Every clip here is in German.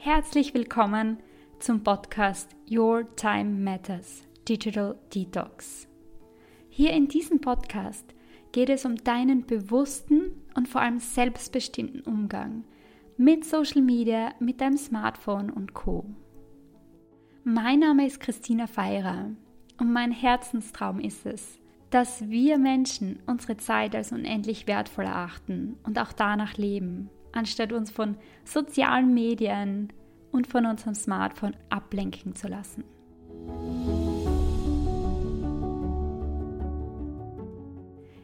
Herzlich willkommen zum Podcast Your Time Matters Digital Detox. Hier in diesem Podcast geht es um deinen bewussten und vor allem selbstbestimmten Umgang mit Social Media, mit deinem Smartphone und Co. Mein Name ist Christina Feirer und mein Herzenstraum ist es, dass wir Menschen unsere Zeit als unendlich wertvoll erachten und auch danach leben anstatt uns von sozialen Medien und von unserem Smartphone ablenken zu lassen.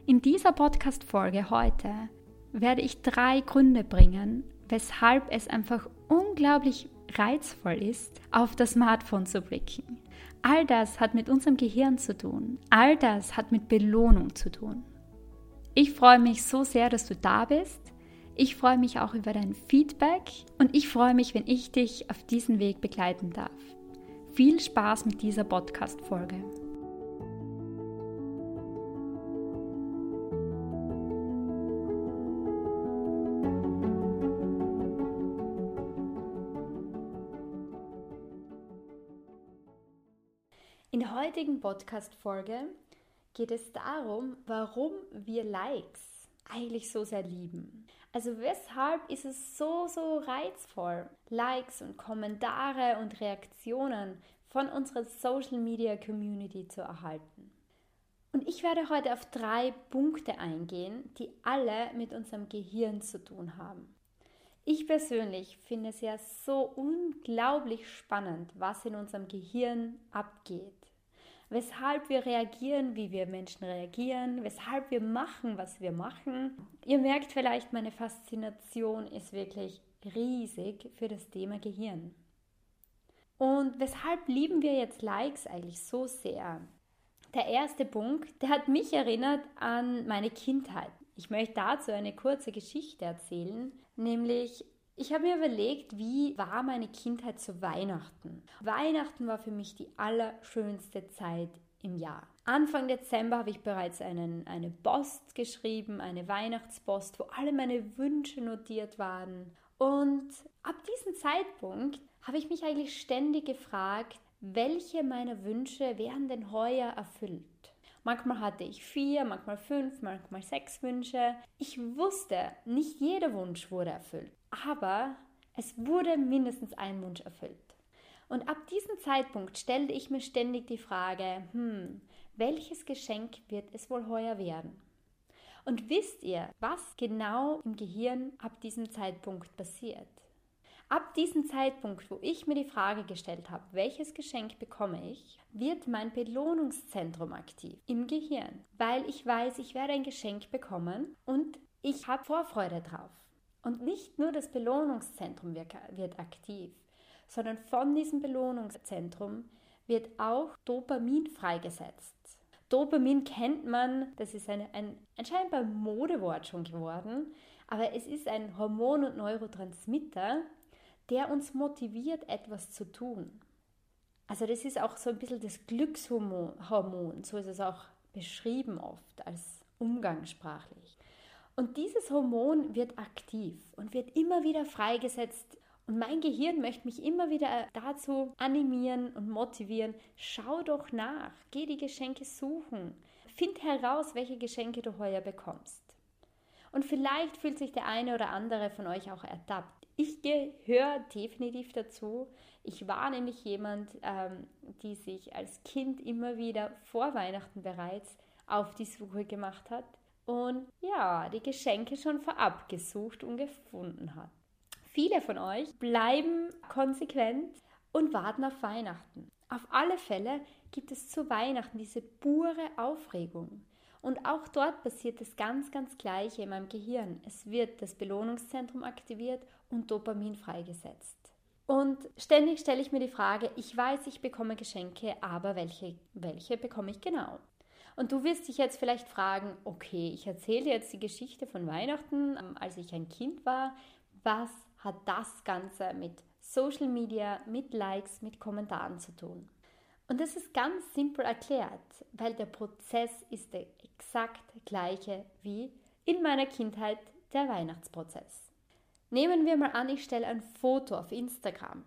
In dieser Podcast-Folge heute werde ich drei Gründe bringen, weshalb es einfach unglaublich reizvoll ist, auf das Smartphone zu blicken. All das hat mit unserem Gehirn zu tun. All das hat mit Belohnung zu tun. Ich freue mich so sehr, dass du da bist. Ich freue mich auch über dein Feedback und ich freue mich, wenn ich dich auf diesen Weg begleiten darf. Viel Spaß mit dieser Podcast-Folge. In der heutigen Podcast-Folge geht es darum, warum wir Likes eigentlich so sehr lieben. Also weshalb ist es so, so reizvoll, Likes und Kommentare und Reaktionen von unserer Social Media Community zu erhalten? Und ich werde heute auf drei Punkte eingehen, die alle mit unserem Gehirn zu tun haben. Ich persönlich finde es ja so unglaublich spannend, was in unserem Gehirn abgeht weshalb wir reagieren, wie wir Menschen reagieren, weshalb wir machen, was wir machen. Ihr merkt vielleicht, meine Faszination ist wirklich riesig für das Thema Gehirn. Und weshalb lieben wir jetzt Likes eigentlich so sehr? Der erste Punkt, der hat mich erinnert an meine Kindheit. Ich möchte dazu eine kurze Geschichte erzählen, nämlich ich habe mir überlegt, wie war meine Kindheit zu Weihnachten. Weihnachten war für mich die allerschönste Zeit im Jahr. Anfang Dezember habe ich bereits einen, eine Post geschrieben, eine Weihnachtspost, wo alle meine Wünsche notiert waren. Und ab diesem Zeitpunkt habe ich mich eigentlich ständig gefragt, welche meiner Wünsche wären denn heuer erfüllt? Manchmal hatte ich vier, manchmal fünf, manchmal sechs Wünsche. Ich wusste, nicht jeder Wunsch wurde erfüllt aber es wurde mindestens ein Wunsch erfüllt. Und ab diesem Zeitpunkt stellte ich mir ständig die Frage, hm, welches Geschenk wird es wohl heuer werden? Und wisst ihr, was genau im Gehirn ab diesem Zeitpunkt passiert? Ab diesem Zeitpunkt, wo ich mir die Frage gestellt habe, welches Geschenk bekomme ich, wird mein Belohnungszentrum aktiv im Gehirn, weil ich weiß, ich werde ein Geschenk bekommen und ich habe Vorfreude drauf. Und nicht nur das Belohnungszentrum wird aktiv, sondern von diesem Belohnungszentrum wird auch Dopamin freigesetzt. Dopamin kennt man, das ist eine, ein, ein scheinbar Modewort schon geworden, aber es ist ein Hormon und Neurotransmitter, der uns motiviert, etwas zu tun. Also das ist auch so ein bisschen das Glückshormon, so ist es auch beschrieben oft als umgangssprachlich. Und dieses Hormon wird aktiv und wird immer wieder freigesetzt. Und mein Gehirn möchte mich immer wieder dazu animieren und motivieren. Schau doch nach, geh die Geschenke suchen. Find heraus, welche Geschenke du heuer bekommst. Und vielleicht fühlt sich der eine oder andere von euch auch ertappt. Ich gehöre definitiv dazu. Ich war nämlich jemand, ähm, die sich als Kind immer wieder vor Weihnachten bereits auf die Suche gemacht hat und ja, die Geschenke schon vorab gesucht und gefunden hat. Viele von euch bleiben konsequent und warten auf Weihnachten. Auf alle Fälle gibt es zu Weihnachten diese pure Aufregung. Und auch dort passiert das ganz, ganz Gleiche in meinem Gehirn. Es wird das Belohnungszentrum aktiviert und Dopamin freigesetzt. Und ständig stelle ich mir die Frage, ich weiß, ich bekomme Geschenke, aber welche, welche bekomme ich genau? Und du wirst dich jetzt vielleicht fragen, okay, ich erzähle jetzt die Geschichte von Weihnachten, ähm, als ich ein Kind war. Was hat das Ganze mit Social Media, mit Likes, mit Kommentaren zu tun? Und das ist ganz simpel erklärt, weil der Prozess ist der exakt gleiche wie in meiner Kindheit der Weihnachtsprozess. Nehmen wir mal an, ich stelle ein Foto auf Instagram.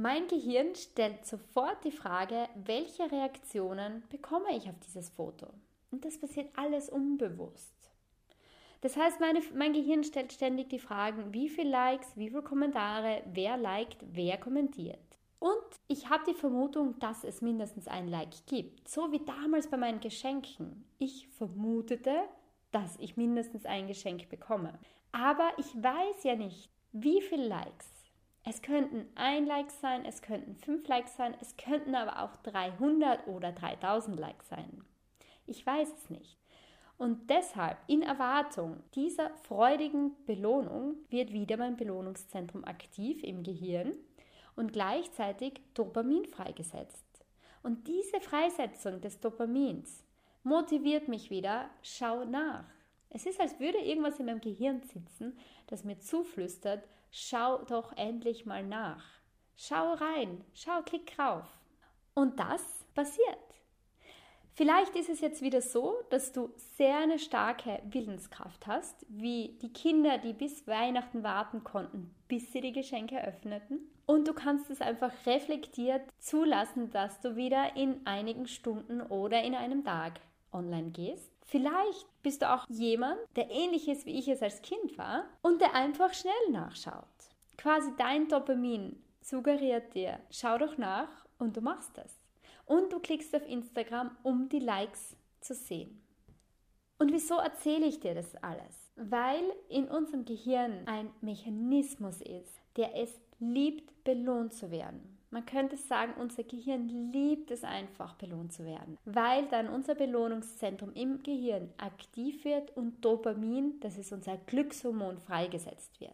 Mein Gehirn stellt sofort die Frage, welche Reaktionen bekomme ich auf dieses Foto? Und das passiert alles unbewusst. Das heißt, meine, mein Gehirn stellt ständig die Fragen, wie viele Likes, wie viele Kommentare, wer liked, wer kommentiert. Und ich habe die Vermutung, dass es mindestens ein Like gibt. So wie damals bei meinen Geschenken. Ich vermutete, dass ich mindestens ein Geschenk bekomme. Aber ich weiß ja nicht, wie viele Likes. Es könnten ein Like sein, es könnten fünf Likes sein, es könnten aber auch 300 oder 3000 Likes sein. Ich weiß es nicht. Und deshalb, in Erwartung dieser freudigen Belohnung, wird wieder mein Belohnungszentrum aktiv im Gehirn und gleichzeitig Dopamin freigesetzt. Und diese Freisetzung des Dopamins motiviert mich wieder, schau nach. Es ist, als würde irgendwas in meinem Gehirn sitzen, das mir zuflüstert, schau doch endlich mal nach. Schau rein, schau, klick drauf. Und das passiert. Vielleicht ist es jetzt wieder so, dass du sehr eine starke Willenskraft hast, wie die Kinder, die bis Weihnachten warten konnten, bis sie die Geschenke öffneten. Und du kannst es einfach reflektiert zulassen, dass du wieder in einigen Stunden oder in einem Tag online gehst. Vielleicht bist du auch jemand, der ähnlich ist, wie ich es als Kind war und der einfach schnell nachschaut. Quasi dein Dopamin suggeriert dir, schau doch nach und du machst es und du klickst auf Instagram, um die Likes zu sehen. Und wieso erzähle ich dir das alles? Weil in unserem Gehirn ein Mechanismus ist, der es liebt, belohnt zu werden. Man könnte sagen, unser Gehirn liebt es einfach, belohnt zu werden, weil dann unser Belohnungszentrum im Gehirn aktiv wird und Dopamin, das ist unser Glückshormon, freigesetzt wird.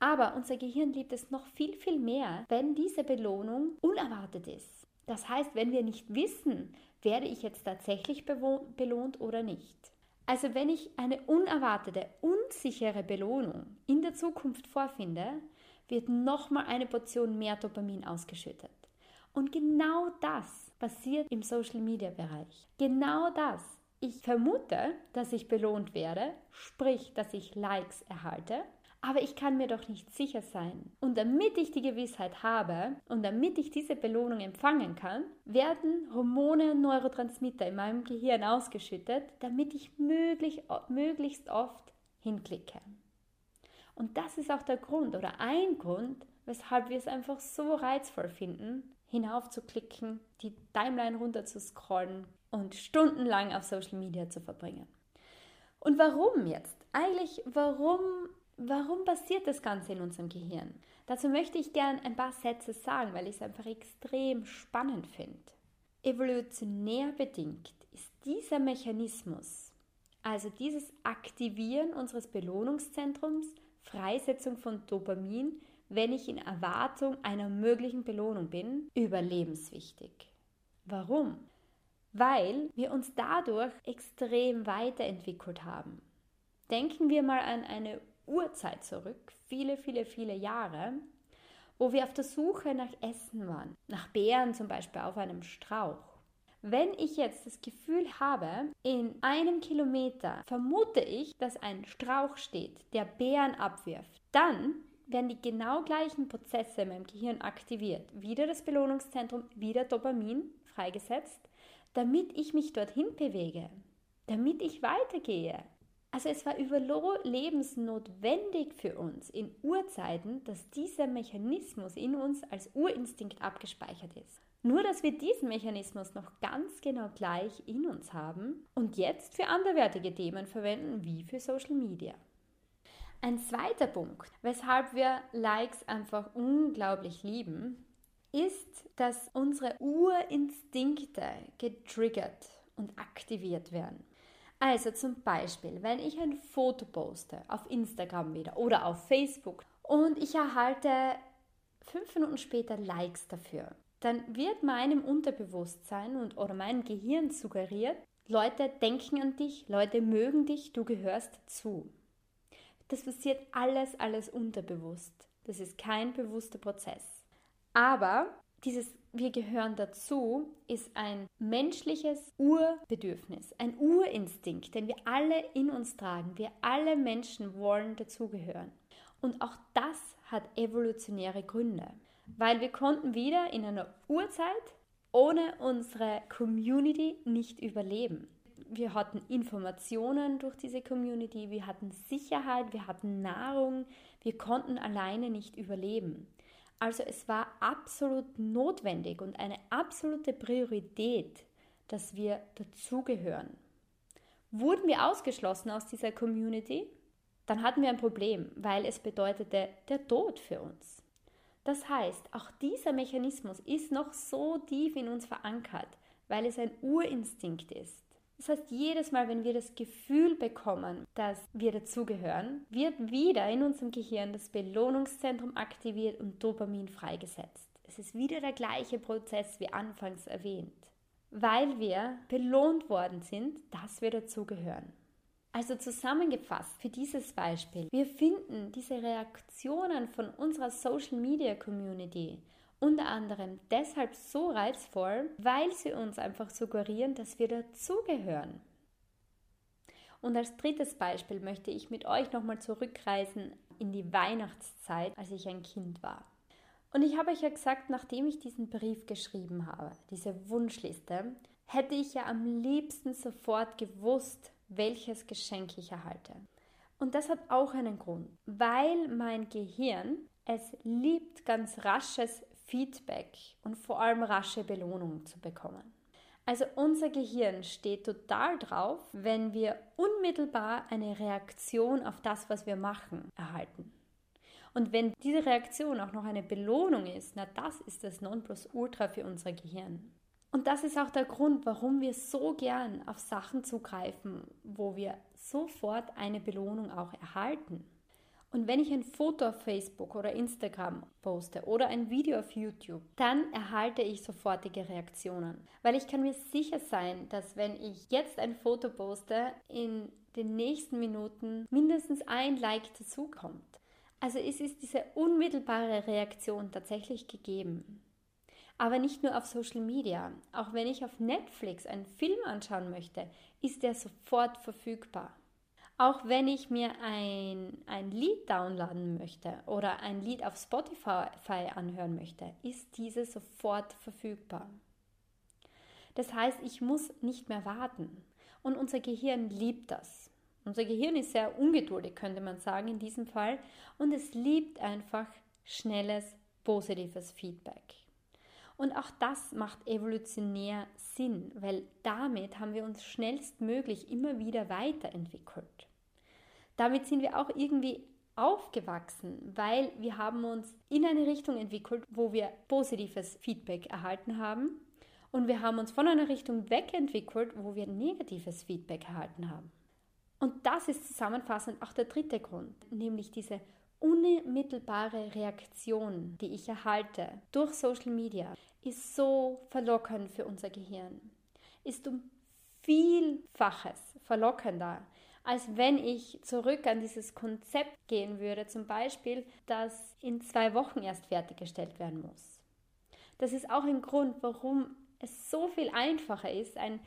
Aber unser Gehirn liebt es noch viel, viel mehr, wenn diese Belohnung unerwartet ist. Das heißt, wenn wir nicht wissen, werde ich jetzt tatsächlich belohnt oder nicht. Also wenn ich eine unerwartete, unsichere Belohnung in der Zukunft vorfinde, wird nochmal eine Portion mehr Dopamin ausgeschüttet. Und genau das passiert im Social-Media-Bereich. Genau das. Ich vermute, dass ich belohnt werde, sprich, dass ich Likes erhalte aber ich kann mir doch nicht sicher sein. Und damit ich die Gewissheit habe und damit ich diese Belohnung empfangen kann, werden Hormone und Neurotransmitter in meinem Gehirn ausgeschüttet, damit ich möglich, möglichst oft hinklicke. Und das ist auch der Grund oder ein Grund, weshalb wir es einfach so reizvoll finden, hinaufzuklicken, die Timeline runter zu scrollen und stundenlang auf Social Media zu verbringen. Und warum jetzt? Eigentlich, warum Warum passiert das Ganze in unserem Gehirn? Dazu möchte ich gern ein paar Sätze sagen, weil ich es einfach extrem spannend finde. Evolutionär bedingt ist dieser Mechanismus, also dieses Aktivieren unseres Belohnungszentrums, Freisetzung von Dopamin, wenn ich in Erwartung einer möglichen Belohnung bin, überlebenswichtig. Warum? Weil wir uns dadurch extrem weiterentwickelt haben. Denken wir mal an eine Urzeit zurück, viele, viele, viele Jahre, wo wir auf der Suche nach Essen waren, nach Beeren zum Beispiel auf einem Strauch. Wenn ich jetzt das Gefühl habe, in einem Kilometer vermute ich, dass ein Strauch steht, der Beeren abwirft, dann werden die genau gleichen Prozesse in meinem Gehirn aktiviert. Wieder das Belohnungszentrum, wieder Dopamin freigesetzt, damit ich mich dorthin bewege, damit ich weitergehe, also es war überlebensnotwendig für uns in Urzeiten, dass dieser Mechanismus in uns als Urinstinkt abgespeichert ist. Nur dass wir diesen Mechanismus noch ganz genau gleich in uns haben und jetzt für anderwertige Themen verwenden, wie für Social Media. Ein zweiter Punkt, weshalb wir Likes einfach unglaublich lieben, ist, dass unsere Urinstinkte getriggert und aktiviert werden. Also zum Beispiel, wenn ich ein Foto poste auf Instagram wieder oder auf Facebook und ich erhalte fünf Minuten später Likes dafür, dann wird meinem Unterbewusstsein und oder meinem Gehirn suggeriert, Leute denken an dich, Leute mögen dich, du gehörst dazu. Das passiert alles, alles unterbewusst. Das ist kein bewusster Prozess. Aber dieses wir gehören dazu ist ein menschliches Urbedürfnis, ein Urinstinkt, den wir alle in uns tragen. Wir alle Menschen wollen dazugehören. Und auch das hat evolutionäre Gründe, weil wir konnten wieder in einer Urzeit ohne unsere Community nicht überleben. Wir hatten Informationen durch diese Community, wir hatten Sicherheit, wir hatten Nahrung, wir konnten alleine nicht überleben. Also es war absolut notwendig und eine absolute Priorität, dass wir dazugehören. Wurden wir ausgeschlossen aus dieser Community, dann hatten wir ein Problem, weil es bedeutete der Tod für uns. Das heißt, auch dieser Mechanismus ist noch so tief in uns verankert, weil es ein Urinstinkt ist. Das heißt, jedes Mal, wenn wir das Gefühl bekommen, dass wir dazugehören, wird wieder in unserem Gehirn das Belohnungszentrum aktiviert und Dopamin freigesetzt. Es ist wieder der gleiche Prozess wie anfangs erwähnt, weil wir belohnt worden sind, dass wir dazugehören. Also zusammengefasst für dieses Beispiel, wir finden diese Reaktionen von unserer Social Media Community unter anderem deshalb so reizvoll, weil sie uns einfach suggerieren, dass wir dazugehören. Und als drittes Beispiel möchte ich mit euch nochmal zurückreisen in die Weihnachtszeit, als ich ein Kind war. Und ich habe euch ja gesagt, nachdem ich diesen Brief geschrieben habe, diese Wunschliste, hätte ich ja am liebsten sofort gewusst, welches Geschenk ich erhalte. Und das hat auch einen Grund, weil mein Gehirn es liebt, ganz rasches Feedback und vor allem rasche Belohnung zu bekommen. Also unser Gehirn steht total drauf, wenn wir unmittelbar eine Reaktion auf das, was wir machen, erhalten. Und wenn diese Reaktion auch noch eine Belohnung ist, na das ist das Nonplusultra für unser Gehirn. Und das ist auch der Grund, warum wir so gern auf Sachen zugreifen, wo wir sofort eine Belohnung auch erhalten. Und wenn ich ein Foto auf Facebook oder Instagram poste oder ein Video auf YouTube, dann erhalte ich sofortige Reaktionen. Weil ich kann mir sicher sein, dass wenn ich jetzt ein Foto poste, in den nächsten Minuten mindestens ein Like dazukommt. Also es ist diese unmittelbare Reaktion tatsächlich gegeben. Aber nicht nur auf Social Media. Auch wenn ich auf Netflix einen Film anschauen möchte, ist der sofort verfügbar. Auch wenn ich mir ein, ein Lied downloaden möchte oder ein Lied auf Spotify anhören möchte, ist dieses sofort verfügbar. Das heißt, ich muss nicht mehr warten. Und unser Gehirn liebt das. Unser Gehirn ist sehr ungeduldig, könnte man sagen, in diesem Fall. Und es liebt einfach schnelles, positives Feedback. Und auch das macht evolutionär Sinn, weil damit haben wir uns schnellstmöglich immer wieder weiterentwickelt. Damit sind wir auch irgendwie aufgewachsen, weil wir haben uns in eine Richtung entwickelt, wo wir positives Feedback erhalten haben und wir haben uns von einer Richtung wegentwickelt, wo wir negatives Feedback erhalten haben. Und das ist zusammenfassend auch der dritte Grund, nämlich diese unmittelbare Reaktion, die ich erhalte durch Social Media, ist so verlockend für unser Gehirn. Ist um Vielfaches verlockender, als wenn ich zurück an dieses Konzept gehen würde, zum Beispiel, das in zwei Wochen erst fertiggestellt werden muss. Das ist auch ein Grund, warum es so viel einfacher ist, ein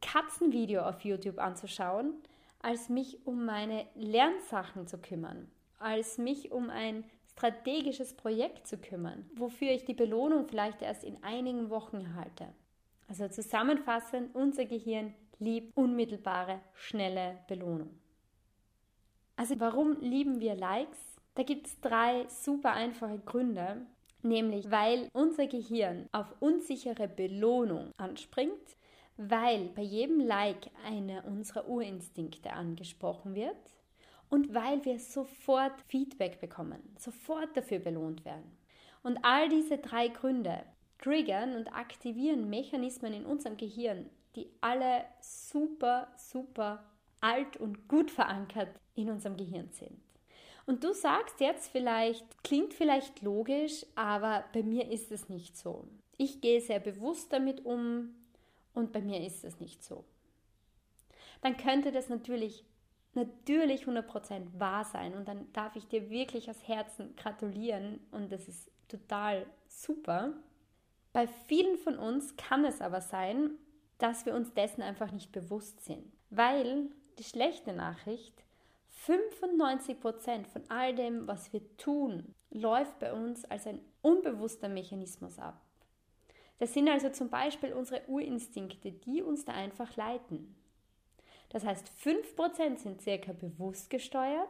Katzenvideo auf YouTube anzuschauen, als mich um meine Lernsachen zu kümmern als mich um ein strategisches Projekt zu kümmern, wofür ich die Belohnung vielleicht erst in einigen Wochen erhalte. Also zusammenfassend, unser Gehirn liebt unmittelbare, schnelle Belohnung. Also warum lieben wir Likes? Da gibt es drei super einfache Gründe, nämlich weil unser Gehirn auf unsichere Belohnung anspringt, weil bei jedem Like einer unserer Urinstinkte angesprochen wird und weil wir sofort Feedback bekommen, sofort dafür belohnt werden. Und all diese drei Gründe triggern und aktivieren Mechanismen in unserem Gehirn, die alle super, super alt und gut verankert in unserem Gehirn sind. Und du sagst jetzt vielleicht, klingt vielleicht logisch, aber bei mir ist es nicht so. Ich gehe sehr bewusst damit um und bei mir ist es nicht so. Dann könnte das natürlich natürlich 100% wahr sein. Und dann darf ich dir wirklich aus Herzen gratulieren und das ist total super. Bei vielen von uns kann es aber sein, dass wir uns dessen einfach nicht bewusst sind. Weil die schlechte Nachricht, 95% von all dem, was wir tun, läuft bei uns als ein unbewusster Mechanismus ab. Das sind also zum Beispiel unsere Urinstinkte, die uns da einfach leiten. Das heißt, 5% sind circa bewusst gesteuert,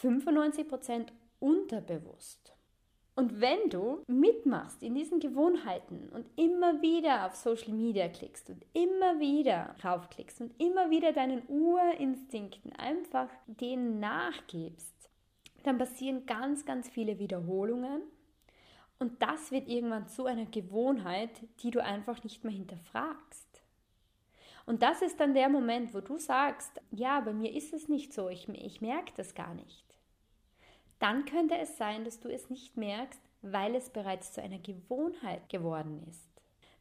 95% unterbewusst. Und wenn du mitmachst in diesen Gewohnheiten und immer wieder auf Social Media klickst und immer wieder raufklickst und immer wieder deinen Urinstinkten einfach denen nachgibst, dann passieren ganz, ganz viele Wiederholungen und das wird irgendwann zu einer Gewohnheit, die du einfach nicht mehr hinterfragst. Und das ist dann der Moment, wo du sagst, ja, bei mir ist es nicht so, ich, ich merke das gar nicht dann könnte es sein, dass du es nicht merkst, weil es bereits zu einer Gewohnheit geworden ist.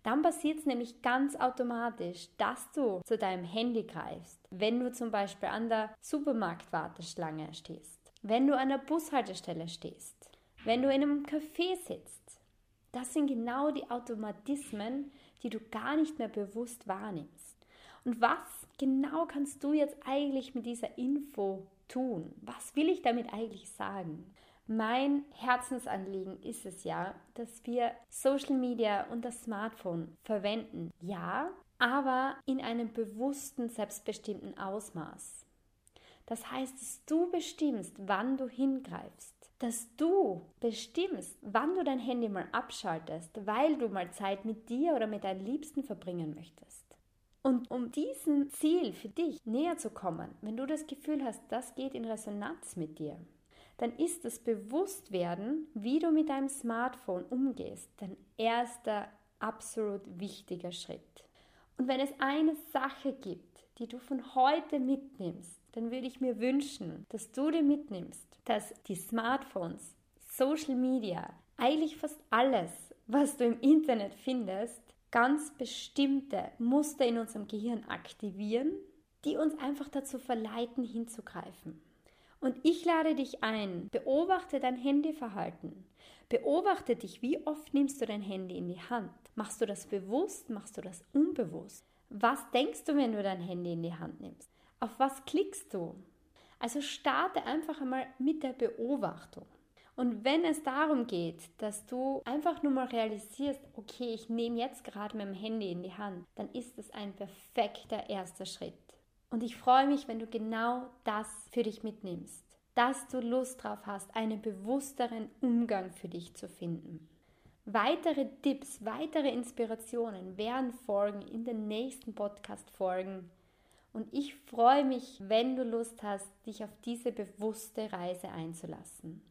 Dann passiert es nämlich ganz automatisch, dass du zu deinem Handy greifst, wenn du zum Beispiel an der Supermarktwarteschlange stehst, wenn du an der Bushaltestelle stehst, wenn du in einem Café sitzt. Das sind genau die Automatismen, die du gar nicht mehr bewusst wahrnimmst. Und was genau kannst du jetzt eigentlich mit dieser Info tun? Was will ich damit eigentlich sagen? Mein Herzensanliegen ist es ja, dass wir Social Media und das Smartphone verwenden. Ja, aber in einem bewussten, selbstbestimmten Ausmaß. Das heißt, dass du bestimmst, wann du hingreifst. Dass du bestimmst, wann du dein Handy mal abschaltest, weil du mal Zeit mit dir oder mit deinen Liebsten verbringen möchtest. Und um diesem Ziel für dich näher zu kommen, wenn du das Gefühl hast, das geht in Resonanz mit dir, dann ist das Bewusstwerden, wie du mit deinem Smartphone umgehst, dein erster absolut wichtiger Schritt. Und wenn es eine Sache gibt, die du von heute mitnimmst, dann würde ich mir wünschen, dass du dir mitnimmst, dass die Smartphones, Social Media, eigentlich fast alles, was du im Internet findest, ganz bestimmte Muster in unserem Gehirn aktivieren, die uns einfach dazu verleiten, hinzugreifen. Und ich lade dich ein, beobachte dein Handyverhalten. Beobachte dich, wie oft nimmst du dein Handy in die Hand? Machst du das bewusst? Machst du das unbewusst? Was denkst du, wenn du dein Handy in die Hand nimmst? Auf was klickst du? Also starte einfach einmal mit der Beobachtung. Und wenn es darum geht, dass du einfach nur mal realisierst, okay, ich nehme jetzt gerade mein Handy in die Hand, dann ist es ein perfekter erster Schritt. Und ich freue mich, wenn du genau das für dich mitnimmst, dass du Lust drauf hast, einen bewussteren Umgang für dich zu finden. Weitere Tipps, weitere Inspirationen werden folgen in den nächsten Podcast-Folgen. Und ich freue mich, wenn du Lust hast, dich auf diese bewusste Reise einzulassen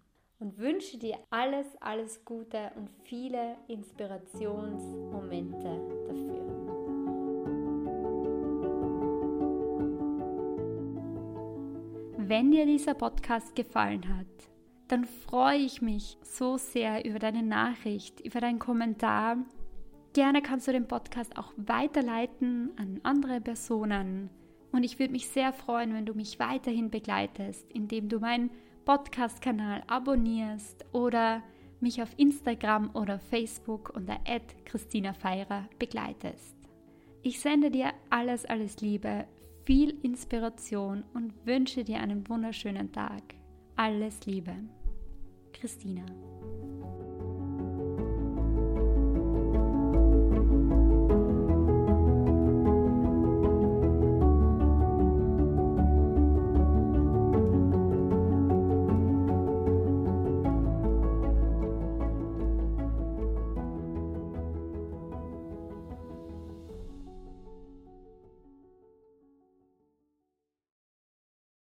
und wünsche dir alles, alles Gute und viele Inspirationsmomente dafür. Wenn dir dieser Podcast gefallen hat, dann freue ich mich so sehr über deine Nachricht, über deinen Kommentar. Gerne kannst du den Podcast auch weiterleiten an andere Personen. Und ich würde mich sehr freuen, wenn du mich weiterhin begleitest, indem du meinen Podcast-Kanal abonnierst oder mich auf Instagram oder Facebook unter Christina Feirer begleitest. Ich sende dir alles, alles Liebe, viel Inspiration und wünsche dir einen wunderschönen Tag. Alles Liebe. Christina.